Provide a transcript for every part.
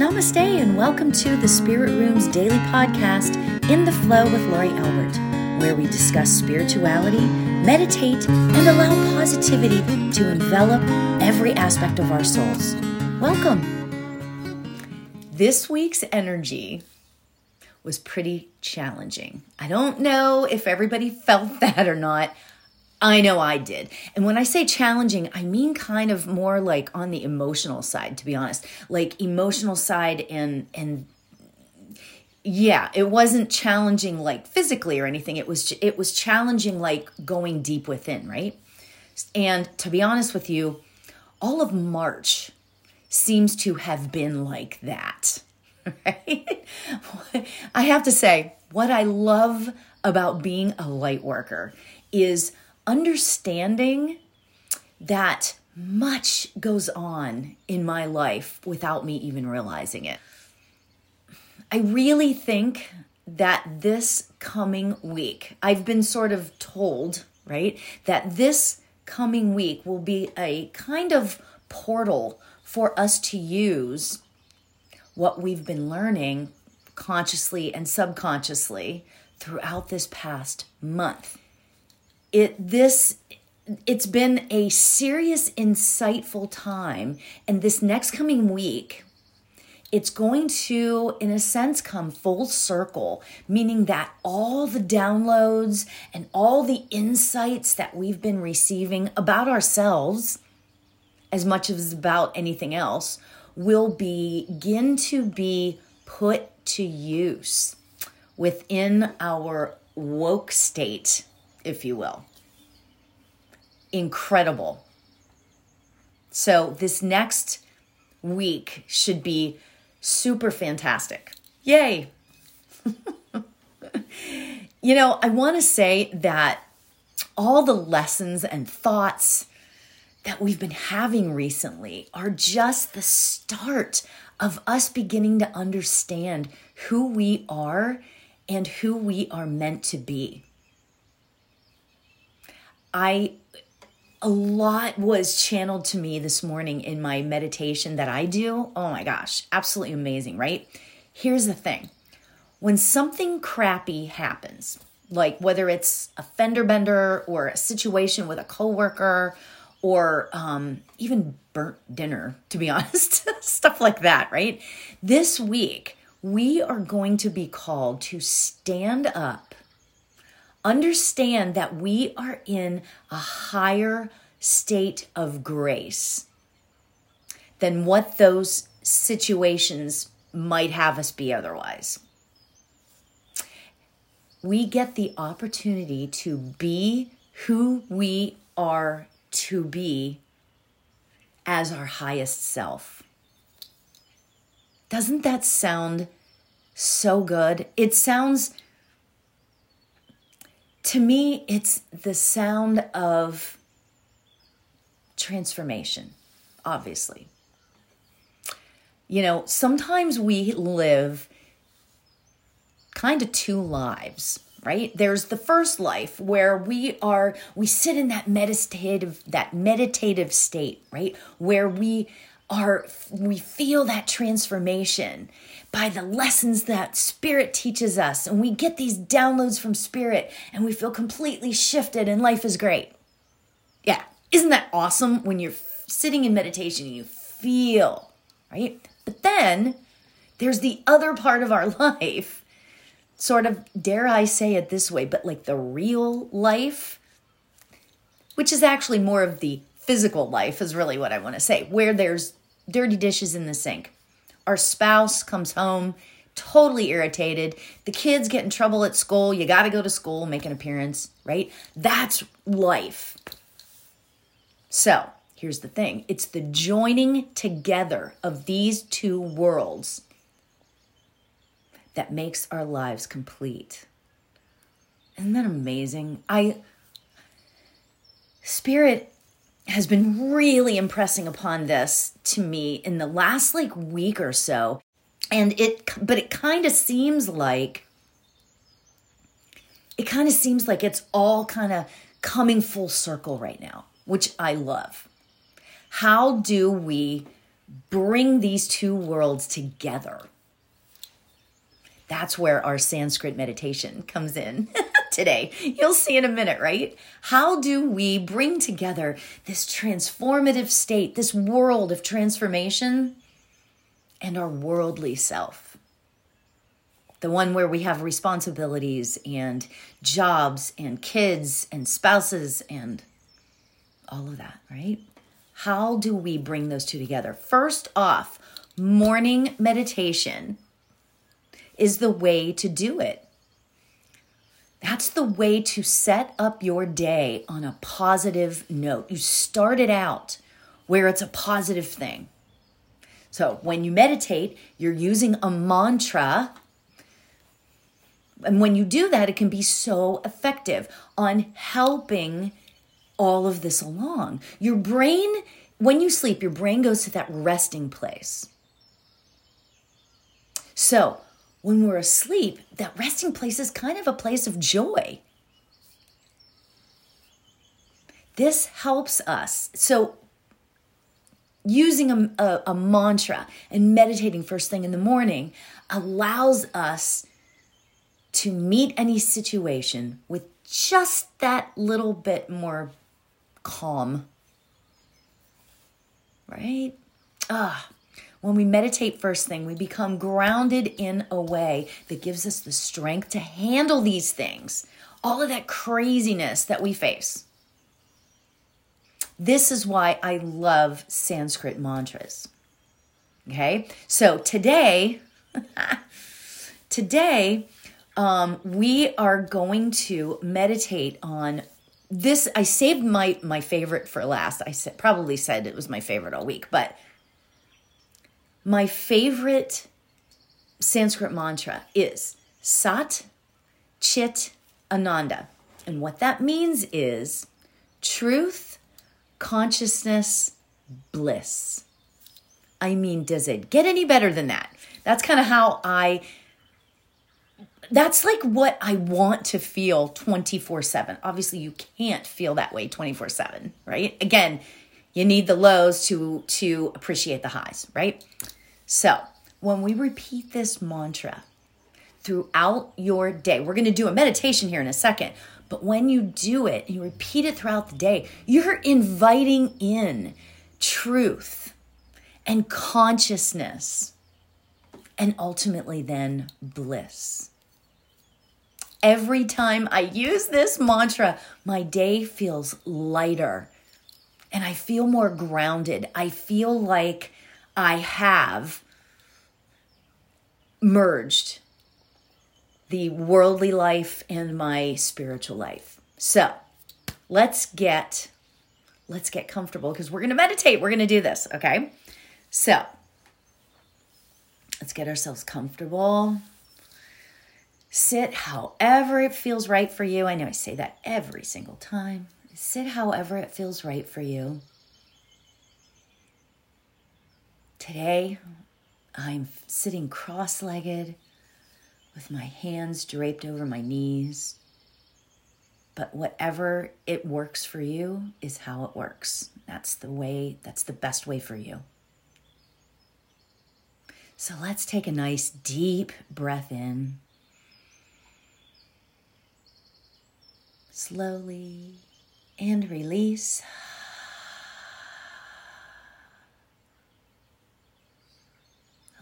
Namaste, and welcome to the Spirit Room's daily podcast, In the Flow with Laurie Albert, where we discuss spirituality, meditate, and allow positivity to envelop every aspect of our souls. Welcome. This week's energy was pretty challenging. I don't know if everybody felt that or not. I know I did. And when I say challenging, I mean kind of more like on the emotional side, to be honest. Like emotional side and and yeah, it wasn't challenging like physically or anything. It was it was challenging like going deep within, right? And to be honest with you, all of March seems to have been like that. Right? I have to say, what I love about being a light worker is understanding that much goes on in my life without me even realizing it. I really think that this coming week, I've been sort of told, right, that this coming week will be a kind of portal for us to use what we've been learning consciously and subconsciously throughout this past month it this it's been a serious insightful time and this next coming week it's going to in a sense come full circle meaning that all the downloads and all the insights that we've been receiving about ourselves as much as about anything else will begin to be put to use within our woke state if you will. Incredible. So, this next week should be super fantastic. Yay! you know, I want to say that all the lessons and thoughts that we've been having recently are just the start of us beginning to understand who we are and who we are meant to be. I a lot was channeled to me this morning in my meditation that I do. Oh my gosh, absolutely amazing, right? Here's the thing. When something crappy happens, like whether it's a fender bender or a situation with a coworker or um, even burnt dinner, to be honest, stuff like that, right? This week, we are going to be called to stand up understand that we are in a higher state of grace than what those situations might have us be otherwise. We get the opportunity to be who we are to be as our highest self. Doesn't that sound so good? It sounds to me, it's the sound of transformation, obviously. You know, sometimes we live kind of two lives, right? There's the first life where we are we sit in that meditative that meditative state, right? Where we are we feel that transformation by the lessons that spirit teaches us. And we get these downloads from spirit and we feel completely shifted and life is great. Yeah. Isn't that awesome when you're sitting in meditation and you feel right? But then there's the other part of our life. Sort of dare i say it this way but like the real life which is actually more of the physical life is really what i want to say where there's dirty dishes in the sink our spouse comes home totally irritated. The kids get in trouble at school. You got to go to school, make an appearance, right? That's life. So here's the thing it's the joining together of these two worlds that makes our lives complete. Isn't that amazing? I, Spirit has been really impressing upon this to me in the last like week or so. And it, but it kind of seems like, it kind of seems like it's all kind of coming full circle right now, which I love. How do we bring these two worlds together. That's where our Sanskrit meditation comes in today. You'll see in a minute, right? How do we bring together this transformative state, this world of transformation, and our worldly self? The one where we have responsibilities and jobs and kids and spouses and all of that, right? How do we bring those two together? First off, morning meditation is the way to do it. That's the way to set up your day on a positive note. You start it out where it's a positive thing. So when you meditate, you're using a mantra. And when you do that, it can be so effective on helping all of this along. Your brain, when you sleep, your brain goes to that resting place. So when we're asleep, that resting place is kind of a place of joy. This helps us. So, using a, a, a, mantra and meditating first thing in the morning allows us to meet any situation with just that little bit more calm. Right? Ah, when we meditate first thing, we become grounded in a way that gives us the strength to handle these things, all of that craziness that we face. This is why I love Sanskrit mantras. Okay, so today, today, um, we are going to meditate on this. I saved my my favorite for last. I said, probably said it was my favorite all week, but my favorite Sanskrit mantra is Sat Chit Ananda. And what that means is truth, consciousness, bliss. I mean, does it get any better than that? That's kind of how I that's like what I want to feel 24 7. Obviously, you can't feel that way 24 7, right? Again, you need the lows to to appreciate the highs, right? So, when we repeat this mantra throughout your day, we're going to do a meditation here in a second, but when you do it and you repeat it throughout the day, you're inviting in truth and consciousness and ultimately then bliss. Every time I use this mantra, my day feels lighter and I feel more grounded. I feel like I have merged the worldly life and my spiritual life. So, let's get let's get comfortable because we're going to meditate. We're going to do this, okay? So, let's get ourselves comfortable. Sit however it feels right for you. I know I say that every single time. Sit however it feels right for you. Today, I'm sitting cross legged with my hands draped over my knees. But whatever it works for you is how it works. That's the way, that's the best way for you. So let's take a nice deep breath in. Slowly and release.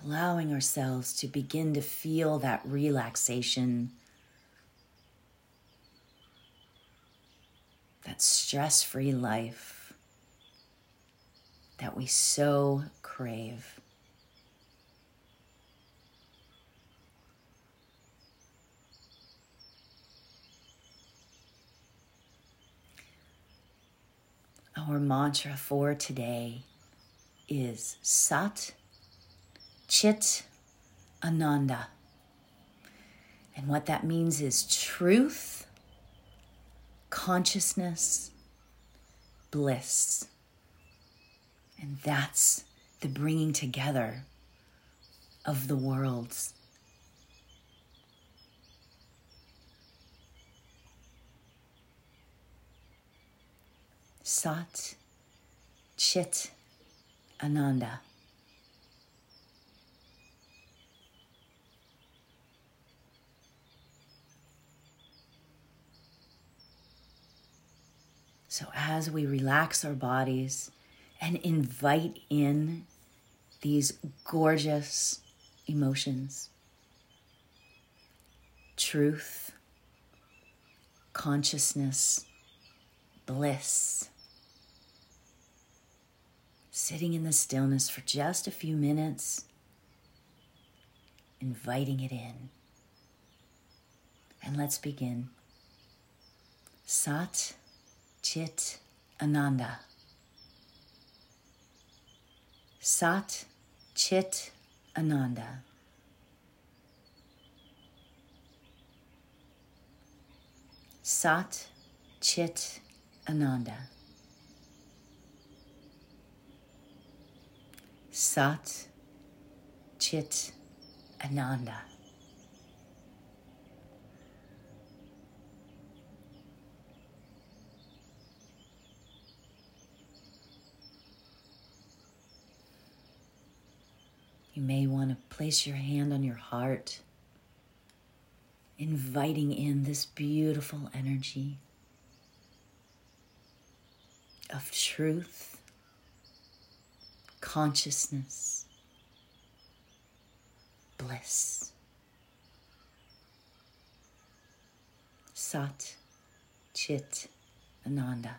Allowing ourselves to begin to feel that relaxation, that stress free life that we so crave. Our mantra for today is Sat Chit Ananda. And what that means is truth, consciousness, bliss. And that's the bringing together of the worlds. Sat Chit Ananda. So, as we relax our bodies and invite in these gorgeous emotions, truth, consciousness, bliss, sitting in the stillness for just a few minutes, inviting it in. And let's begin. Sat Chit Ananda. Sat Chit Ananda. Sat Chit Ananda. Sat Chit Ananda. You may want to place your hand on your heart, inviting in this beautiful energy of truth, consciousness, bliss. Sat Chit Ananda.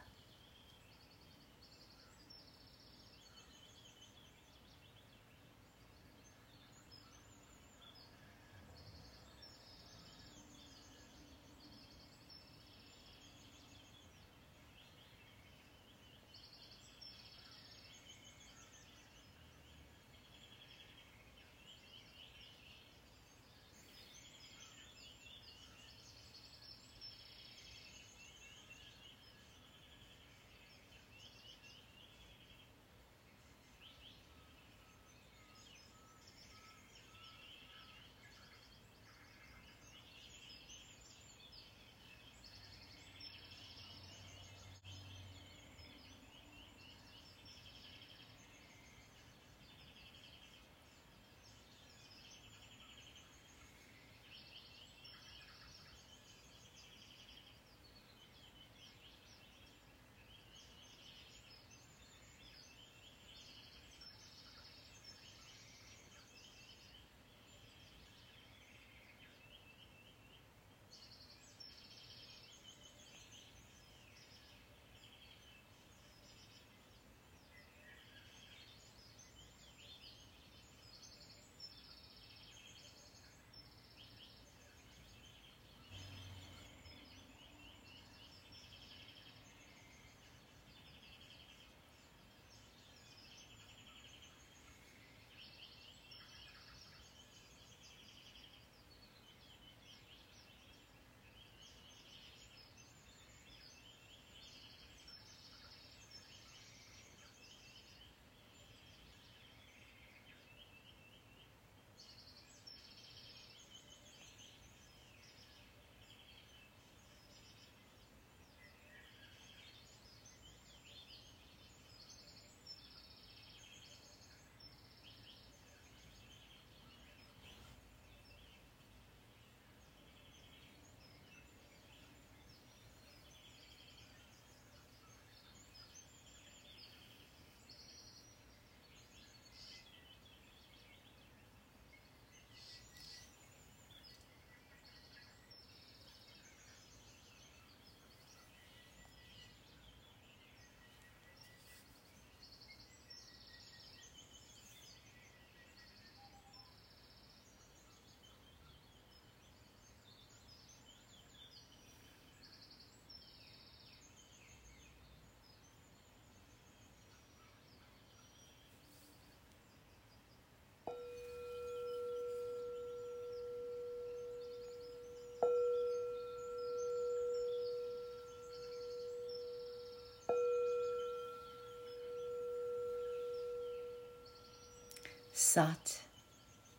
Sat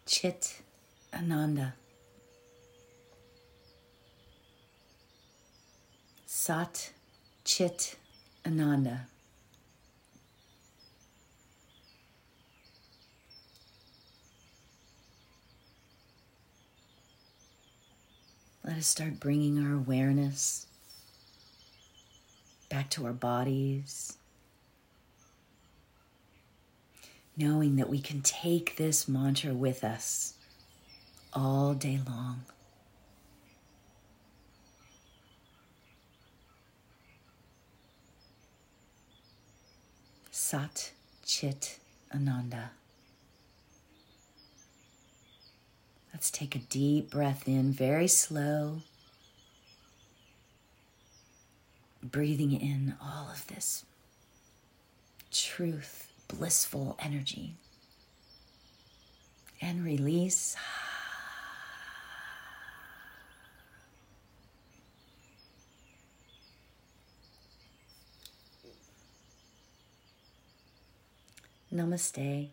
Chit Ananda. Sat Chit Ananda. Let us start bringing our awareness back to our bodies. Knowing that we can take this mantra with us all day long. Sat Chit Ananda. Let's take a deep breath in, very slow. Breathing in all of this truth, blissful energy. And release. Namaste.